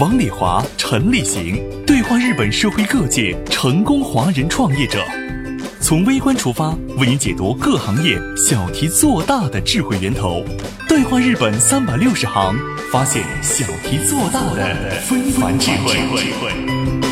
王礼华、陈立行对话日本社会各界成功华人创业者，从微观出发，为您解读各行业小题做大的智慧源头。对话日本三百六十行，发现小题做大的非凡智慧。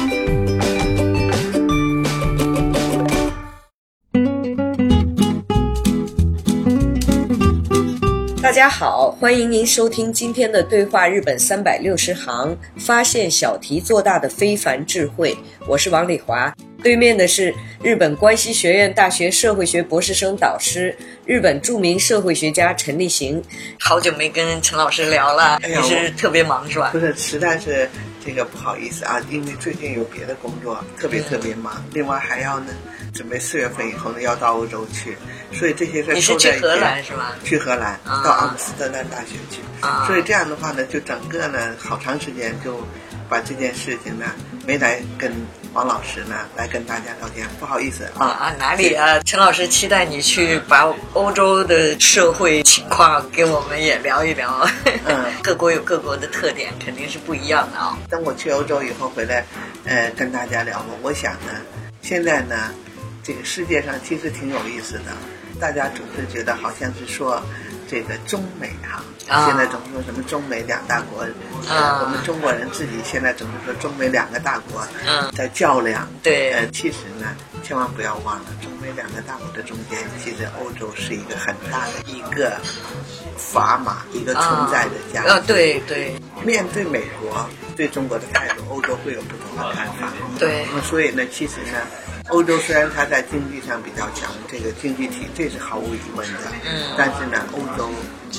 大家好，欢迎您收听今天的对话日本三百六十行，发现小题做大的非凡智慧。我是王丽华，对面的是日本关西学院大学社会学博士生导师、日本著名社会学家陈立行。好久没跟陈老师聊了，哎你是特别忙是吧？不是，实在是这个不好意思啊，因为最近有别的工作，特别特别忙，另外还要呢，准备四月份以后呢要到欧洲去，所以这些事儿你是去荷兰是吧？去荷兰，啊到阿姆斯特丹大学去，啊所以这样的话呢，就整个呢好长时间就把这件事情呢没来跟王老师呢来跟大家聊天，不好意思啊。啊啊，哪里啊？陈老师期待你去把欧洲的社会情况给我们也聊一聊。嗯 各国有各国的特点，肯定是不一样的啊、等我去欧洲以后回来，呃，跟大家聊吧。我想呢，现在呢，这个世界上其实挺有意思的，大家总是觉得好像是说这个中美哈、啊现在总是说什么中美两大国，我们中国人自己现在总是说中美两个大国嗯在较量。对呃，其实呢，千万不要忘了，中美两个大国的中间，其实欧洲是一个很大的一个砝码，一个存在的价值。啊，对对面对美国对中国的态度，欧洲会有不同的看法。对那么所以呢，其实呢，欧洲虽然它在经济上比较强，这个经济体这是毫无疑问的。嗯。但是呢，欧洲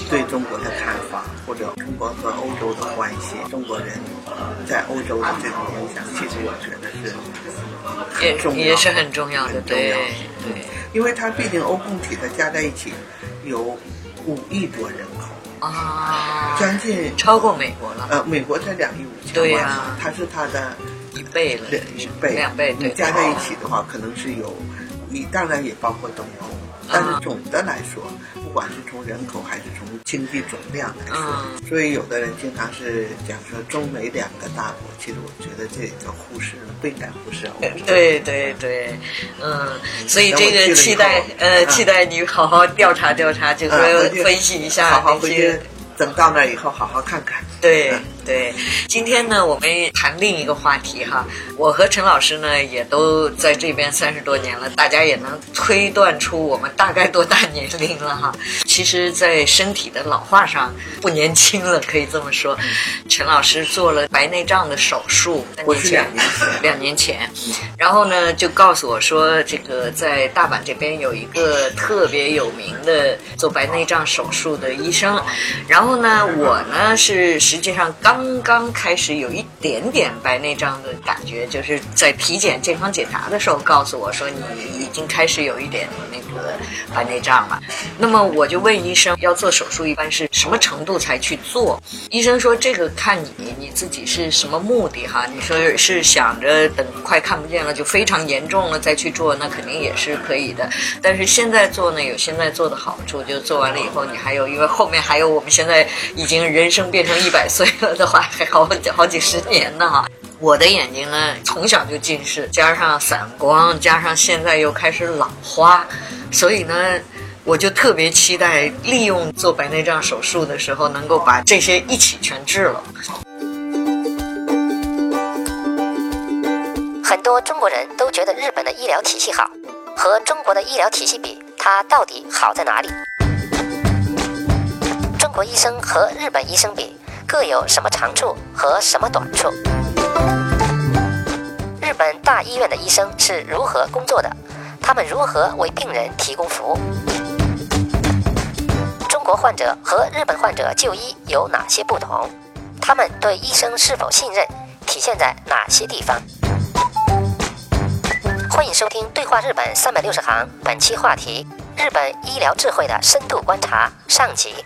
对中国的看法，或者中国和欧洲的关系，中国人在欧洲的这种影响，其实我觉得是很重要。也也是很重要的，对对。因为它毕竟欧共体的加在一起有五亿多人口，啊，将近超过美国了，呃，美国才两亿五千万对呀。嘛，它是它的一倍了，两一倍，两倍，对，你加在一起的话，可能是有，你当然也包括东欧，但是总的来说，不管是从人口还是从经济总量来说，嗯。所以有的人经常是讲说中美两个大国，其实我觉得这个忽视了，不应该忽视。对对对，嗯，所以这个期待呃，啊期待你好好调查调查，就是说分析一下好好那些回去，等到那以后好好看看。对嗯对，今天呢，我们谈另一个话题哈。我和陈老师呢，也都在这边三十多年了，大家也能推断出我们大概多大年龄了哈。其实，在身体的老化上不年轻了，可以这么说。陈老师做了白内障的手术，我是两年前两年前，然后呢，就告诉我说，这个在大阪这边有一个特别有名的做白内障手术的医生，然后呢，我呢是实际上刚刚刚开始有一点点白内障的感觉，就是在体检健康检查的时候告诉我说你已经开始有一点那个白内障了。那么我就问医生，要做手术一般是什么程度才去做？医生说这个看你你自己是什么目的哈。你说是想着等快看不见了就非常严重了再去做，那肯定也是可以的。但是现在做呢，有现在做的好处，就做完了以后你还有，因为后面还有我们现在已经人生变成一百岁了的话，还好好几十年呢哈。我的眼睛呢，从小就近视，加上散光，加上现在又开始老花，所以呢，我就特别期待利用做白内障手术的时候，能够把这些一起全治了。很多中国人都觉得日本的医疗体系好，和中国的医疗体系比，它到底好在哪里？中国医生和日本医生比，各有什么长处和什么短处？日本大医院的医生是如何工作的？他们如何为病人提供服务？中国患者和日本患者就医有哪些不同？他们对医生是否信任，体现在哪些地方？欢迎收听《对话日本三百六十行》，本期话题：日本医疗智慧的深度观察上集。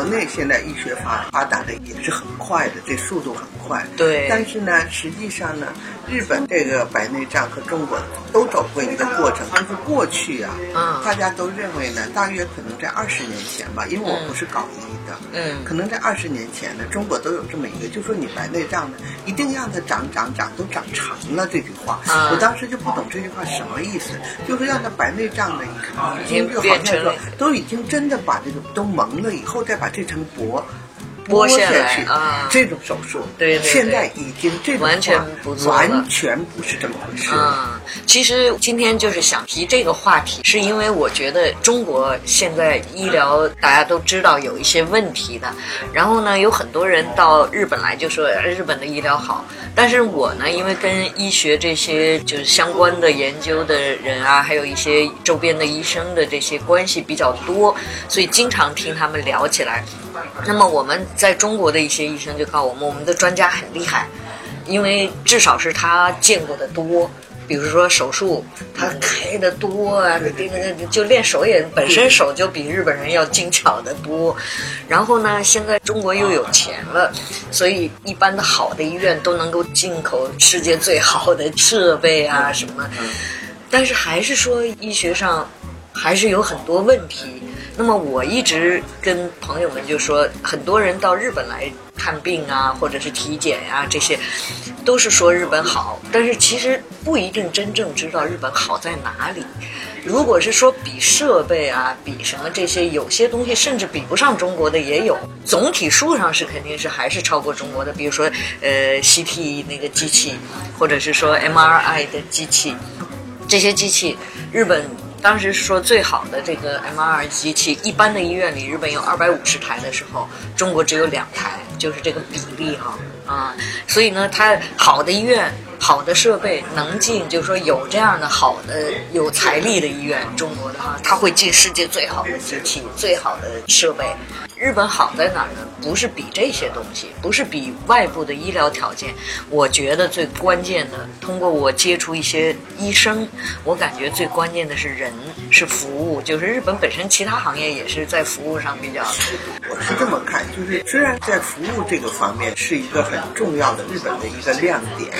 国内现在医学发发达的也是很快的，这速度很快。对。但是呢，实际上呢，日本这个白内障和中国都走过一个过程，但是过去啊，嗯。大家都认为呢，大约可能在二十年前吧，因为我不是搞医的，嗯。可能在二十年前呢，中国都有这么一个，就说你白内障呢，一定让它长长长都长长了这句话。啊我当时就不懂这句话什么意思，就是让它白内障呢，已经就好像说都已经真的把这个都蒙了以后，再把这层膜剥下来啊这种手术，对对对现在已经这种完全不做了完全不是这么回事。嗯，其实今天就是想提这个话题，是因为我觉得中国现在医疗大家都知道有一些问题的，然后呢，有很多人到日本来就说呃日本的医疗好，但是我呢，因为跟医学这些就是相关的研究的人啊，还有一些周边的医生的这些关系比较多，所以经常听他们聊起来。那么我们在中国的一些医生就告诉我们，我们的专家很厉害，因为至少是他见过的多。比如说手术，他开的多啊，这个就练手也本身手就比日本人要精巧的多。然后呢，现在中国又有钱了，所以一般的好的医院都能够进口世界最好的设备啊什么。但是还是说医学上还是有很多问题。那么我一直跟朋友们就说，很多人到日本来看病啊，或者是体检呀、这些，都是说日本好，但是其实不一定真正知道日本好在哪里。如果是说比设备啊，比什么这些，有些东西甚至比不上中国的也有。总体数上是肯定是还是超过中国的，比如说呃 CT 那个机器，或者是说 MRI 的机器，这些机器，日本当时说最好的这个 MR 机器，一般的医院里日本有二百五十台的时候，中国只有两台，就是这个比例哈啊，所以呢，它好的医院。好的设备能进，就是说有这样的好的有财力的医院，中国的哈，它会进世界最好的机器、最好的设备。日本好在哪儿呢？不是比这些东西，不是比外部的医疗条件。我觉得最关键的，通过我接触一些医生，我感觉最关键的是人，是服务。就是日本本身其他行业也是在服务上比较。我是这么看，就是虽然在服务这个方面是一个很重要的日本的一个亮点，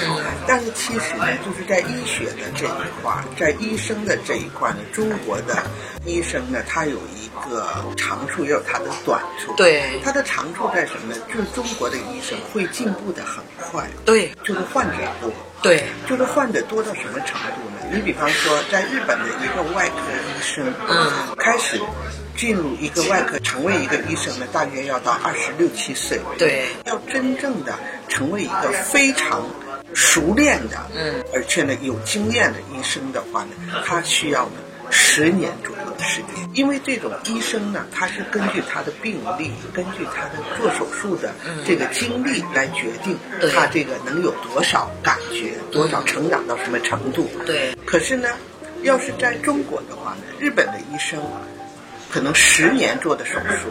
但是其实呢，就是在医学的这一块，在医生的这一块呢，中国的医生呢，他有一个长处，也有他的短处。对他的长处在什么呢？就是中国的医生会进步的很快，对就是患者多。对，就是患者多到什么程度呢？你比方说，在日本的一个外科医生，嗯，开始进入一个外科，成为一个医生呢，大约要到二十六七岁。对，要真正的成为一个非常熟练的，嗯，而且呢有经验的医生的话呢，他需要呢十年左右的时间，因为这种医生呢，他是根据他的病例，根据他的做手术的这个经历来决定他这个能有多少感觉，多少成长到什么程度。对，可是呢，要是在中国的话呢，日本的医生可能十年做的手术。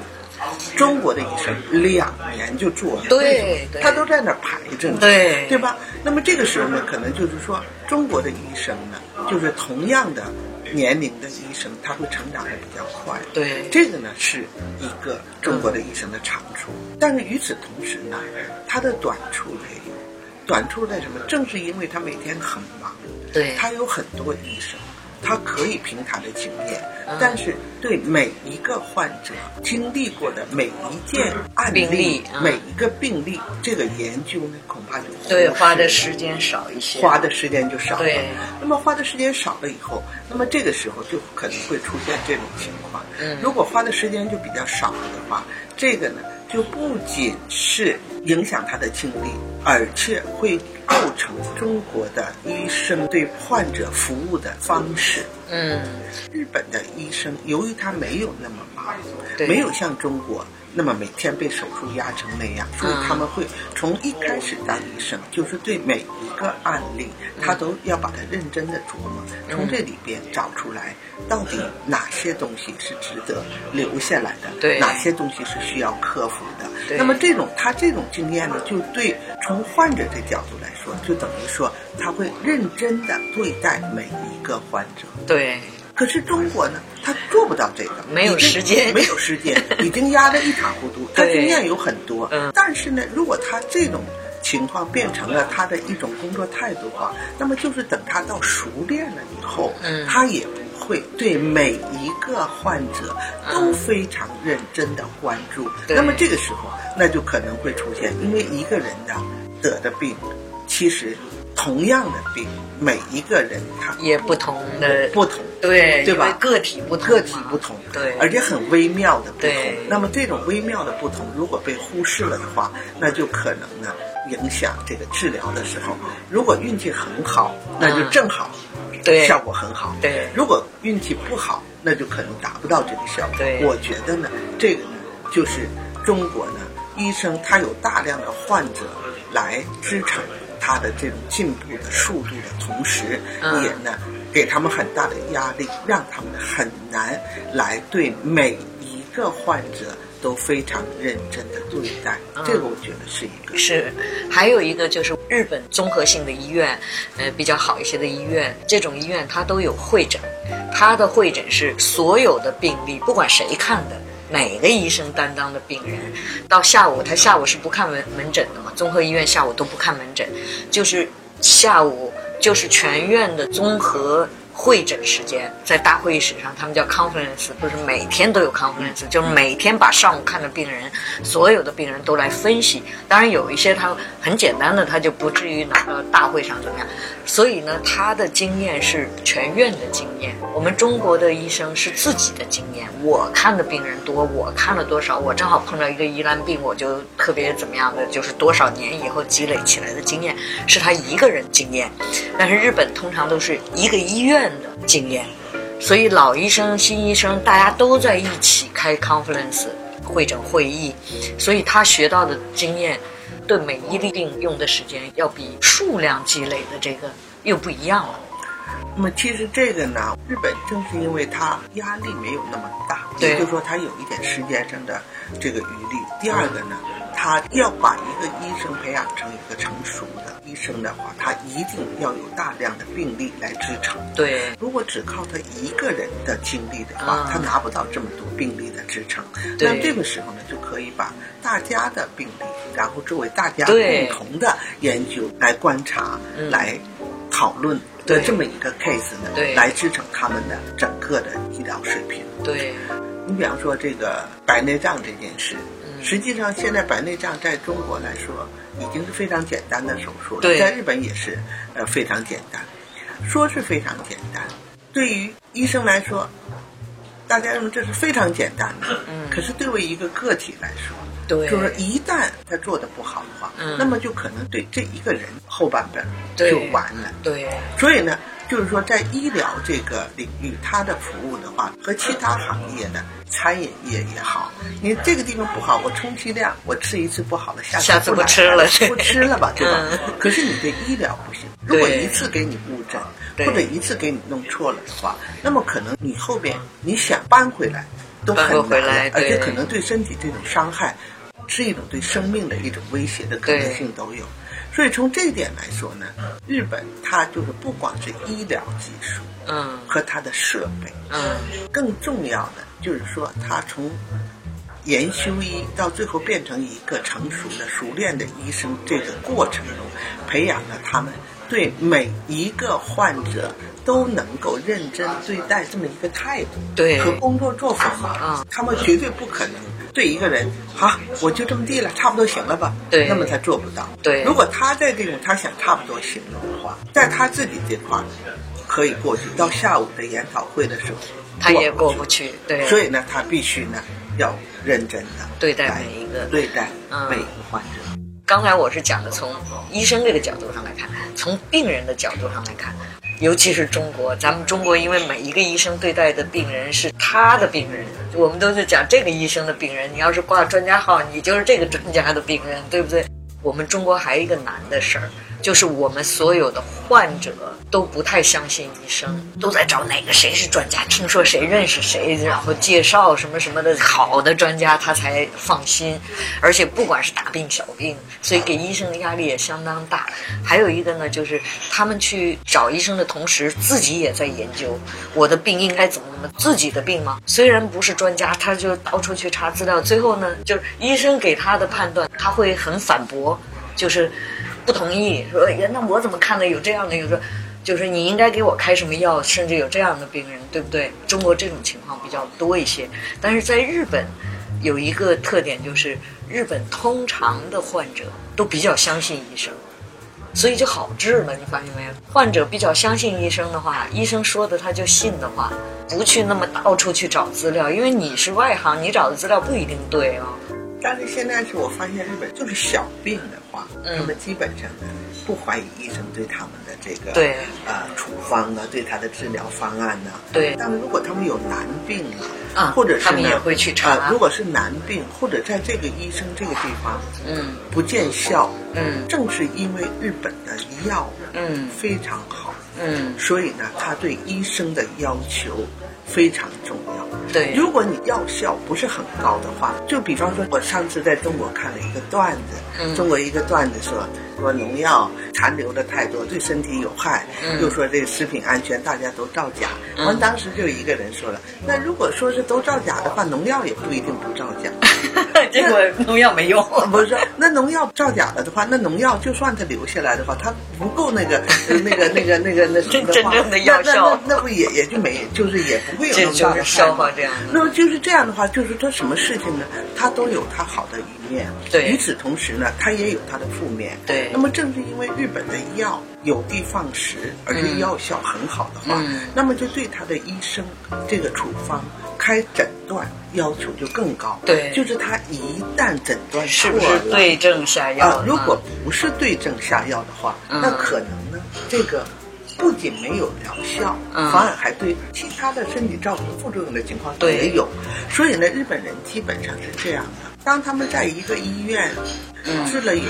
中国的医生两年就做了，对对他都在那儿排着呢，对对吧？那么这个时候呢，可能就是说，中国的医生呢，就是同样的年龄的医生，他会成长的比较快。对这个呢是一个中国的医生的长处，但是与此同时呢，他的短处也有。短处在什么？正是因为他每天很忙，对他有很多医生，他可以凭他的经验，嗯但是对每一个患者经历过的每一件案病例嗯每一个病例，这个研究呢，恐怕就对，花的时间少一些。花的时间就少了。对那么花的时间少了以后，那么这个时候就可能会出现这种情况。嗯如果花的时间就比较少了的话，这个呢就不仅是影响他的精力，而且会构成中国的医生对患者服务的方式。嗯，日本的医生由于他没有那么忙，没有像中国那么每天被手术压成那样，所以他们会从一开始当医生，就是对每一个案例，他都要把它认真的琢磨，从这里边找出来到底哪些东西是值得留下来的，对。哪些东西是需要克服的。对。那么这种他这种经验呢，就对从患者的角度来说，就等于说他会认真的对待每一个患者。对，可是中国呢，他做不到这个，没有时间。没有时间，已经压得一塌糊涂。他经验有很多，嗯。但是呢，如果他这种情况变成了他的一种工作态度的话，那么就是等他到熟练了以后，嗯。他也不会对每一个患者都非常认真的关注。那么这个时候，那就可能会出现，因为一个人的得的病，其实同样的病，每一个人他也不同的，不同。对，对吧个体不同，个体不同，对，而且很微妙的不同。那么这种微妙的不同，如果被忽视了的话，那就可能呢影响这个治疗的时候。如果运气很好，那就正好，嗯对效果很好。对如果运气不好，那就可能达不到这个效果。对我觉得呢，这个呢就是中国呢医生他有大量的患者来支撑他的这种进步的速度的同时，嗯也呢给他们很大的压力，让他们很难来对每一个患者都非常认真的对待。嗯这个我觉得是一个。是，还有一个就是日本综合性的医院，呃，比较好一些的医院，这种医院它都有会诊，它的会诊是所有的病例，不管谁看的。哪个医生担当的病人，到下午他下午是不看门门诊的嘛？综合医院下午都不看门诊，就是下午就是全院的综合会诊时间，在大会议室上，他们叫 conference，就是每天都有 conference，就是每天把上午看的病人，所有的病人都来分析。当然有一些他很简单的，他就不至于拿到大会上怎么样。所以呢，他的经验是全院的经验。我们中国的医生是自己的经验，我看的病人多，我看了多少，我正好碰到一个疑难病，我就特别怎么样的，就是多少年以后积累起来的经验，是他一个人经验。但是日本通常都是一个医院的经验，所以老医生、新医生大家都在一起开 conference 会诊会议，所以他学到的经验，对每一例病用的时间要比数量积累的这个又不一样了。那么其实这个呢，日本正是因为它压力没有那么大，对也就是说它有一点时间上的这个余力。第二个呢，他要把一个医生培养成一个成熟的医生的话，他一定要有大量的病例来支撑。对，如果只靠他一个人的经历的话，啊。他拿不到这么多病例的支撑。对。那这个时候呢，就可以把大家的病例，然后作为大家共同的研究来观察、嗯。来讨论的对这么一个 case 呢，对。来支撑他们的整个的医疗水平。对，你比方说这个白内障这件事，嗯实际上现在白内障在中国来说已经是非常简单的手术了，在日本也是呃非常简单，说是非常简单，对于医生来说，大家认为这是非常简单的，嗯。可是对为一个个体来说，对。就是一旦他做的不好的话，嗯。那么就可能对这一个人后半辈就完了。对，所以呢，就是说在医疗这个领域，它的服务的话，和其他行业的餐饮业也好，你这个地方不好，我充其量我吃一次不好了，下下次不来不吃了不吃了吧，对吧？嗯。可是你对医疗不行，如果一次给你误诊，或者一次给你弄错了的话，那么可能你后边你想搬回来都很难而且可能对身体这种伤害，是一种对生命的一种威胁的可能性都有。所以从这一点来说呢，日本它就是不光是医疗技术嗯和它的设备，嗯更重要的就是说，它从研修医到最后变成一个成熟的、熟练的医生，这个过程中，培养了他们对每一个患者都能够认真对待这么一个态度，对。和工作作风啊。他们绝对不可能对一个人啊，我就这么地了，差不多行了吧？对。那么他做不到。对。如果他在这种他想差不多行了的话，在他自己这块可以过去，到下午的研讨会的时候，他也过不不去，对，所以呢，他必须呢要认真的对待每一个。对待嗯。每一个患者。刚才我是讲的从医生这个角度上来看，从病人的角度上来看，尤其是中国，咱们中国因为每一个医生对待的病人是他的病人，我们都是讲这个医生的病人，你要是挂专家号，你就是这个专家的病人，对不对？我们中国还有一个难的事儿，就是我们所有的患者都不太相信医生，都在找哪个谁是专家，听说谁认识谁，然后介绍什么什么的好的专家，他才放心。而且不管是大病小病，所以给医生的压力也相当大。还有一个呢，就是他们去找医生的同时，自己也在研究我的病应该怎么怎么，自己的病吗？虽然不是专家，他就到处去查资料，最后呢，就是医生给他的判断，他会很反驳。就是不同意，说呀，那我怎么看的有这样的？有说，就是你应该给我开什么药，甚至有这样的病人，对不对？中国这种情况比较多一些，但是在日本有一个特点，就是日本通常的患者都比较相信医生，所以就好治了。你发现没有？患者比较相信医生的话，医生说的他就信的话，不去那么到处去找资料，因为你是外行，你找的资料不一定对啊。但是现在是我发现日本就是小病的话，嗯他们基本上呢不怀疑医生对他们的这个对呃处方啊，对他的治疗方案呢、对。但是如果他们有难病啊，啊或者是呢他们也会去查啊如果是难病，或者在这个医生这个地方嗯不见效，嗯。正是因为日本的药嗯。非常好，嗯，所以呢，他对医生的要求非常重要。对，如果你药效不是很高的话，就比方说，我上次在中国看了一个段子，嗯中国一个段子说，说农药残留的太多，对身体有害，嗯又说这个食品安全大家都造假。嗯完、当时就有一个人说了，那如果说是都造假的话，农药也不一定不造假。结果农药没用。不是，那农药造假了的话，那农药就算它留下来的话，它不够那个、呃那个、那个、那个、那什么的话，真正的药效那那那那不也也就没，就是也不会有这那么大的就是消害嘛化这样的那么就是这样的话，就是说什么事情呢？它都有它好的一面，对与此同时呢，它也有它的负面。对那么正是因为日本的药有的放矢，而且嗯。药效很好的话，嗯。那么就对他的医生这个处方开诊断要求就更高。对。就是他一旦诊断是不错了是对症下药？啊，如果不是对症下药的话，嗯。那可能呢，这个不仅没有疗效，嗯。反而还对其他的身体造成副作用的情况也有。所以呢，日本人基本上是这样的：当他们在一个医院嗯治了有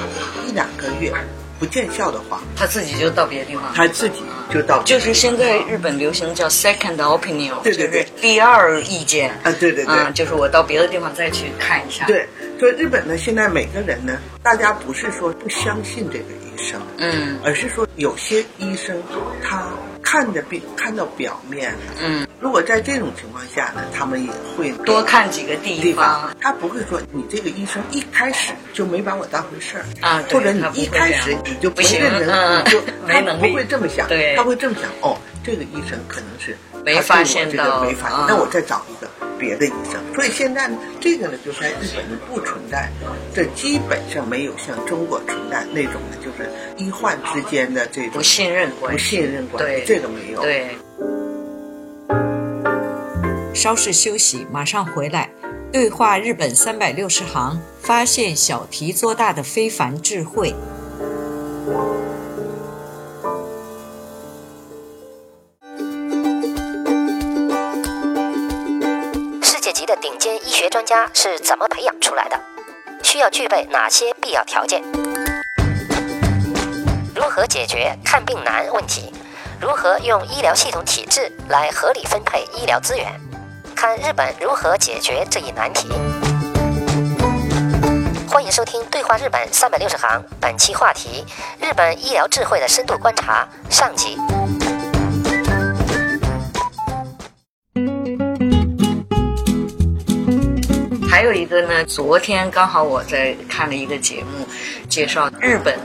一两个月不见效的话，他自己就到别的地方，他自己就到就是现在日本流行叫 second opinion，对对对第二意见。啊，对对对。啊，就是我到别的地方再去看一下。，对，所以日本呢，现在每个人呢，大家不是说不相信这个医生，嗯而是说有些医生他看着病看到表面，嗯，如果在这种情况下呢，他们也会多看几个地地方方，他不会说你这个医生一开始就没把我当回事儿啊或者你一开始你就不行认真，嗯你就他不会这么想，对他会这么想，哦，这个医生可能是没发现这个到没发现啊，那我再找一个别的医生。所以现在呢，这个呢，就在日本呢不存在，这基本上没有像中国存在那种的，就是医患之间的这种不信任关系不系。信任关系，这个没有。对。稍事休息，马上回来。对话日本三百六十行，发现小题做大的非凡智慧。世界级的顶尖医学专家是怎么培养出来的？需要具备哪些必要条件？如何解决看病难问题？如何用医疗系统体制来合理分配医疗资源？看日本如何解决这一难题。欢迎收听《对话日本三百六十行》，本期话题：日本医疗智慧的深度观察上集。还有一个呢，昨天刚好我在看了一个节目，介绍日本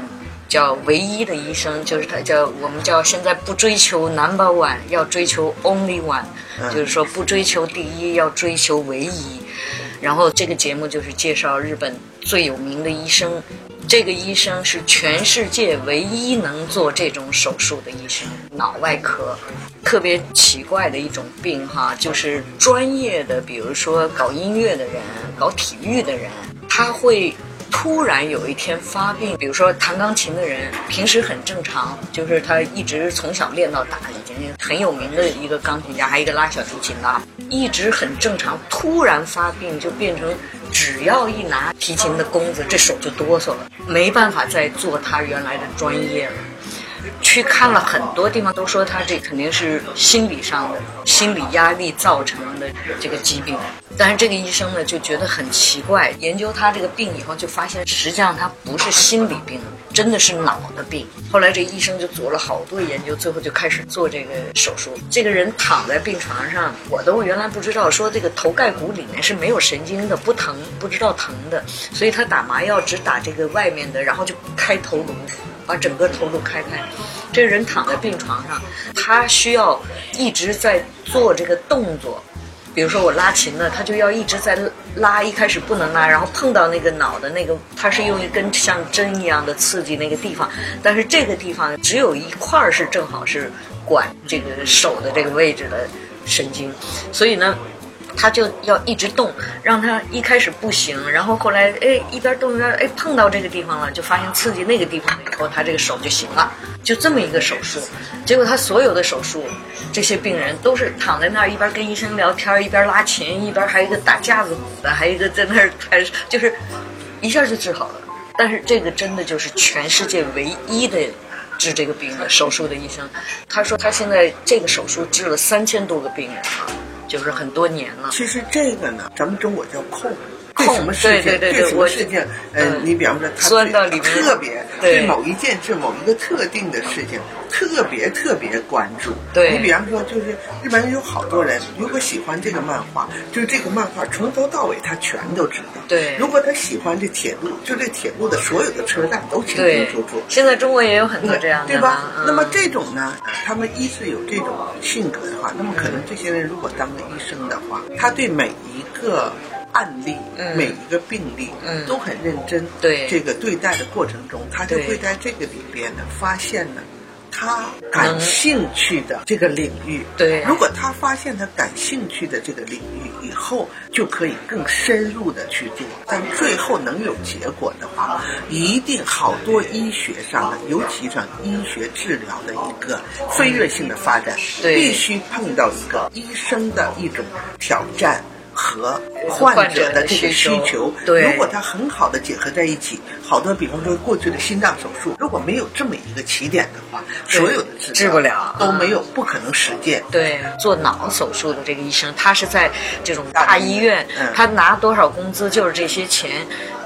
叫唯一的医生，就是他叫我们叫现在不追求 number one，要追求 only one，、嗯就是说不追求第一，要追求唯一。然后这个节目就是介绍日本最有名的医生，这个医生是全世界唯一能做这种手术的医生，脑外科。特别奇怪的一种病哈，就是专业的，比如说搞音乐的人、搞体育的人，他会突然有一天发病，比如说弹钢琴的人，平时很正常，就是他一直从小练到大，已经很有名的一个钢琴家，还一个拉小提琴的，一直很正常，突然发病就变成只要一拿提琴的弓子，这手就哆嗦了，没办法再做他原来的专业了。去看了很多地方，都说他这肯定是心理上的心理压力造成的这个疾病。但是这个医生呢就觉得很奇怪，研究他这个病以后，就发现实际上他不是心理病，真的是脑的病。后来这医生就做了好多研究，最后就开始做这个手术。这个人躺在病床上，我都原来不知道，说这个头盖骨里面是没有神经的，不疼，不知道疼的，所以他打麻药只打这个外面的，然后就开头颅。把整个头颅开开，这人躺在病床上，他需要一直在做这个动作。比如说我拉琴呢，他就要一直在拉，一开始不能拉，然后碰到那个脑的那个，他是用一根像针一样的刺激那个地方，但是这个地方只有一块儿是正好是管这个手的这个位置的神经，所以呢。他就要一直动，让他一开始不行，然后后来哎一边动一边哎碰到这个地方了，就发现刺激那个地方了以后，他这个手就行了，就这么一个手术。结果他所有的手术，这些病人都是躺在那儿一边跟医生聊天，一边拉琴，一边还有一个打架子鼓的，还有一个在那儿还就是一下就治好了。但是这个真的就是全世界唯一的治这个病的手术的医生，他说他现在这个手术治了三千多个病人啊。就是很多年了。其实这个呢，咱们中国叫控。对什么事情？对什么事情？嗯，你比方说，他特别对某一件事、某一个特定的事情，特别特别关注。对你比方说，就是日本人有好多人，如果喜欢这个漫画，就是这个漫画从头到尾他全都知道。对，如果他喜欢这铁路，就这铁路的所有的车站都清清楚楚。现在中国也有很多这样的，对吧？那么这种呢，他们一是有这种性格的话，那么可能这些人如果当了医生的话，他对每一个。案例，每一个病例都很认真。对这个对待的过程中，他就会在这个里边呢，发现呢，他感兴趣的这个领域。对，如果他发现他感兴趣的这个领域以后，就可以更深入的去做。但最后能有结果的话，一定好多医学上的，尤其上医学治疗的一个飞跃性的发展，必须碰到一个医生的一种挑战。和患者的这些需求，如果它很好的结合在一起，好多比方说过去的心脏手术，如果没有这么一个起点的话，所有的治治不了，都没有不可能实践。对，做脑手术的这个医生，他是在这种大医院，他拿多少工资就是这些钱。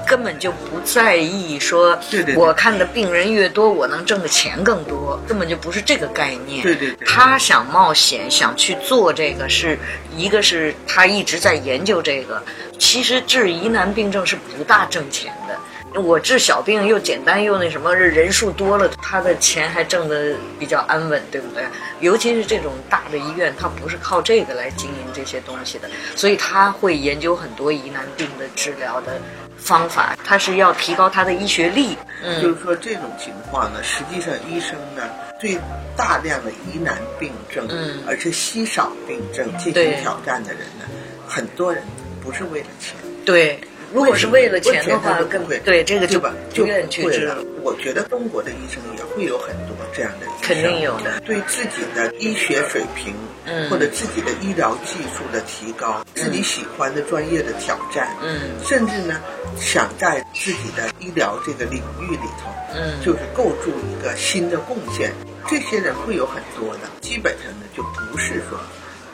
根本就不在意说，我看的病人越多，我能挣的钱更多，根本就不是这个概念。对对对，他想冒险，想去做这个，是一个是他一直在研究这个。其实治疑难病症是不大挣钱的。我治小病又简单又那什么，人数多了，他的钱还挣得比较安稳，对不对？尤其是这种大的医院，他不是靠这个来经营这些东西的，所以他会研究很多疑难病的治疗的方法，他是要提高他的医学力。嗯，就是说这种情况呢，实际上医生呢对大量的疑难病症，嗯，而且稀少病症进行挑战的人呢，很多人不是为了钱。对。如果是为了钱的话，更会对这个就就愿意去治。我觉得中国的医生也会有很多这样的医生，肯定有的。对自己的医学水平，嗯，或者自己的医疗技术的提高，自己喜欢的专业的挑战，嗯，甚至呢，想在自己的医疗这个领域里头，嗯，就是构筑一个新的贡献。这些人会有很多的，基本上呢，就不是说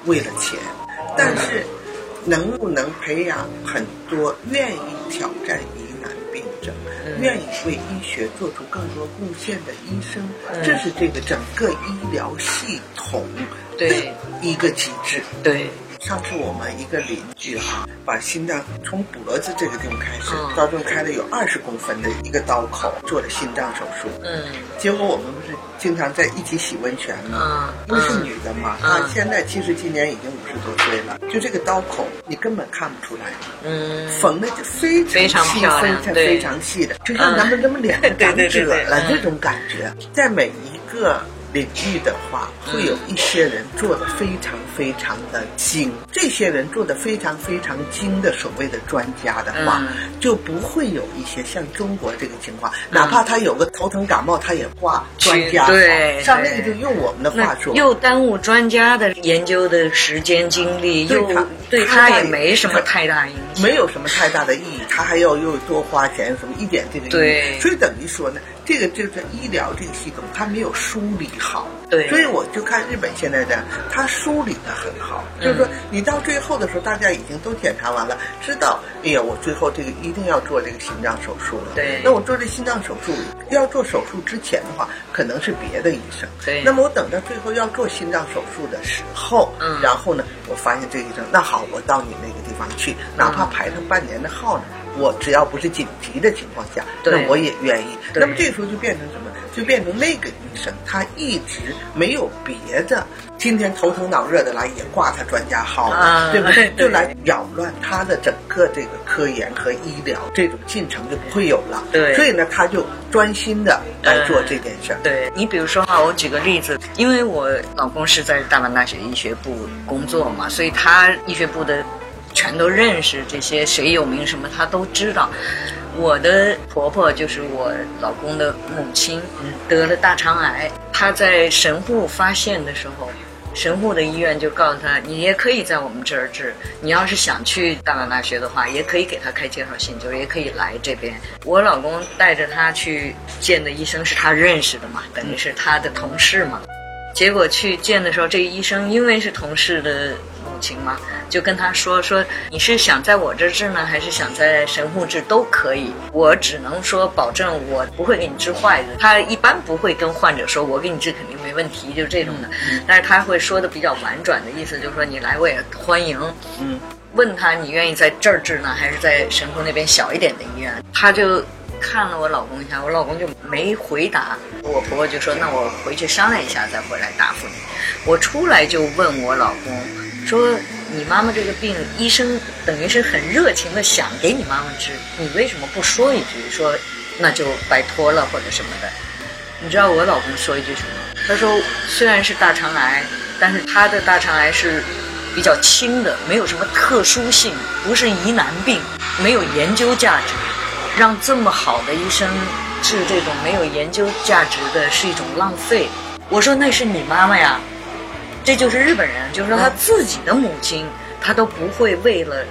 为了钱，但是。能不能培养很多愿意挑战疑难病症、愿意为医学做出更多贡献的医生？这是这个整个医疗系统的一个机制。对。上次我们一个邻居哈，把心脏从脖子这个地方开始，到这开了有二十公分的一个刀口，做了心脏手术。嗯，结果我们不是经常在一起洗温泉吗？因为是女的嘛，她现在其实今年已经五十多岁了，就这个刀口你根本看不出来。嗯，缝的就非常细，非常非常细的，就像咱们这么两个 长褶了这种感觉，在每一个。领域的话，会有一些人做的非常非常的精。这些人做的非常非常精的所谓的专家的话，嗯就不会有一些像中国这个情况，哪怕他有个头疼感冒，他也挂专家号。对像那个就用我们的话说，又耽误专家的研究的时间精力，又对他也没什么太大影响。没有什么太大的意义，他还要又多花钱，什么一点这个意义。对所以等于说呢，这个就是医疗这个系统，它没有梳理好。对所以我就看日本现在的，他梳理的很好，嗯就是说你到最后的时候，大家已经都检查完了，知道，哎呀，我最后这个一定要做这个心脏手术了。对那我做这心脏手术，要做手术之前的话，可能是别的医生。对那么我等到最后要做心脏手术的时候，嗯然后呢，我发现这个医生，那好，我到你那个地方去，哪怕排上半年的号呢，我只要不是紧急的情况下，那我也愿意。那么这时候就变成什么？就变成那个医生他一直没有别的，今天头疼脑热的来也挂他专家号了，啊对不对？对就来扰乱他的整个这个科研和医疗这种进程就不会有了。对所以呢，他就专心的来做这件事儿。对你比如说哈，我举个例子，因为我老公是在大阪大学医学部工作嘛，所以他医学部的全都认识，这些谁有名什么他都知道。我的婆婆就是我老公的母亲，得了大肠癌，她在神户发现的时候。神户的医院就告诉她，你也可以在我们这儿治。你要是想去大阪大学的话，也可以给她开介绍信，就是也可以来这边。我老公带着她去见的医生是他认识的嘛，等于是他的同事嘛。结果去见的时候，这个医生因为是同事的母亲嘛，就跟他说说你是想在我这儿治呢，还是想在神户治都可以。我只能说保证我不会给你治坏的。他一般不会跟患者说我给你治肯定没问题，就这种的。但是他会说的比较婉转的意思，就是说你来我也欢迎。嗯，问他你愿意在这儿治呢，还是在神户那边小一点的医院？他就看了我老公一下，我老公就没回答。我婆婆就说：“那我回去商量一下，再回来答复你。”我出来就问我老公说：“你妈妈这个病，医生等于是很热情的想给你妈妈治，你为什么不说一句说那就拜托了或者什么的？”你知道我老公说一句什么？他说：“虽然是大肠癌，但是他的大肠癌是比较轻的，没有什么特殊性，不是疑难病，没有研究价值。让这么好的医生治这种没有研究价值的，是一种浪费。”我说：“那是你妈妈呀，这就是日本人，就是说他自己的母亲，他都不会为了，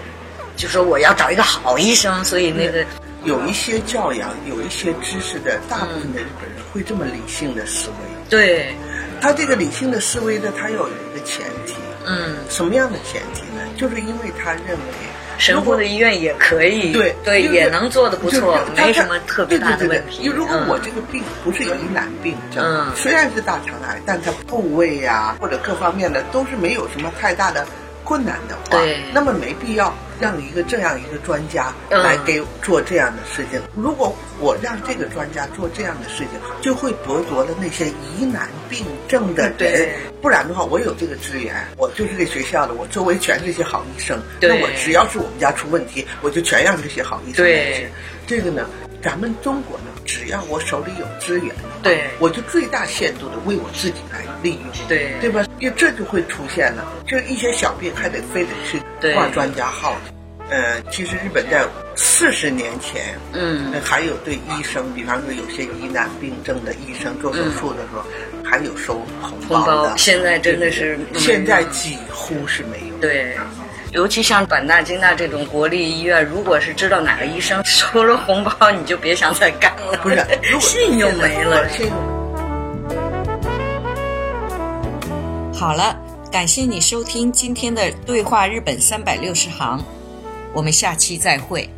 就说我要找一个好医生，所以那个。”有一些教养、有一些知识的大部分的日本人会这么理性的思维。对，他这个理性的思维呢，他要有一个前提，嗯，什么样的前提呢？就是因为他认为神户的医院也可以，对对，也能做的不错，没什么特别大的问题。因为如果嗯我这个病不是疑难病症，嗯虽然是大肠癌，但它部位呀、或者各方面的都是没有什么太大的困难的话，对那么没必要让一个这样一个专家嗯来给做这样的事情。如果我让这个专家做这样的事情，就会剥夺了那些疑难病症的人。不然的话，我有这个资源，我就是这学校的，我周围全是些好医生，那我只要是我们家出问题，我就全让这些好医生来对治。这个呢，咱们中国呢，只要我手里有资源，对我就最大限度的为我自己来利用，对对吧？因为这就会出现了，就一些小病还得非得去挂专家号。呃，其实日本在四十年前，嗯呃还有对医生，比方说有些疑难病症的医生做手术的时候，还有收红包的。现在真的是对现在几乎是没有。对。尤其像阪大、京大这种国立医院，如果是知道哪个医生 收了红包，你就别想再干了，不是，信用没了。好了，感谢你收听今天的《对话日本三百六十行》，我们下期再会。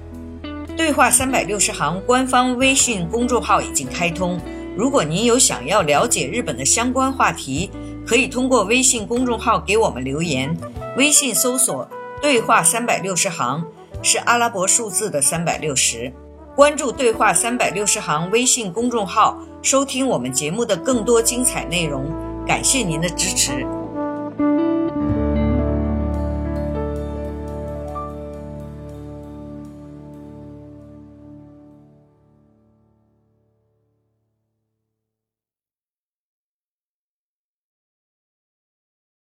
对话三百六十行官方微信公众号已经开通，如果您有想要了解日本的相关话题，可以通过微信公众号给我们留言。微信搜索“对话三百六十行”是阿拉伯数字的三百六十。关注“对话三百六十行”微信公众号，收听我们节目的更多精彩内容。感谢您的支持。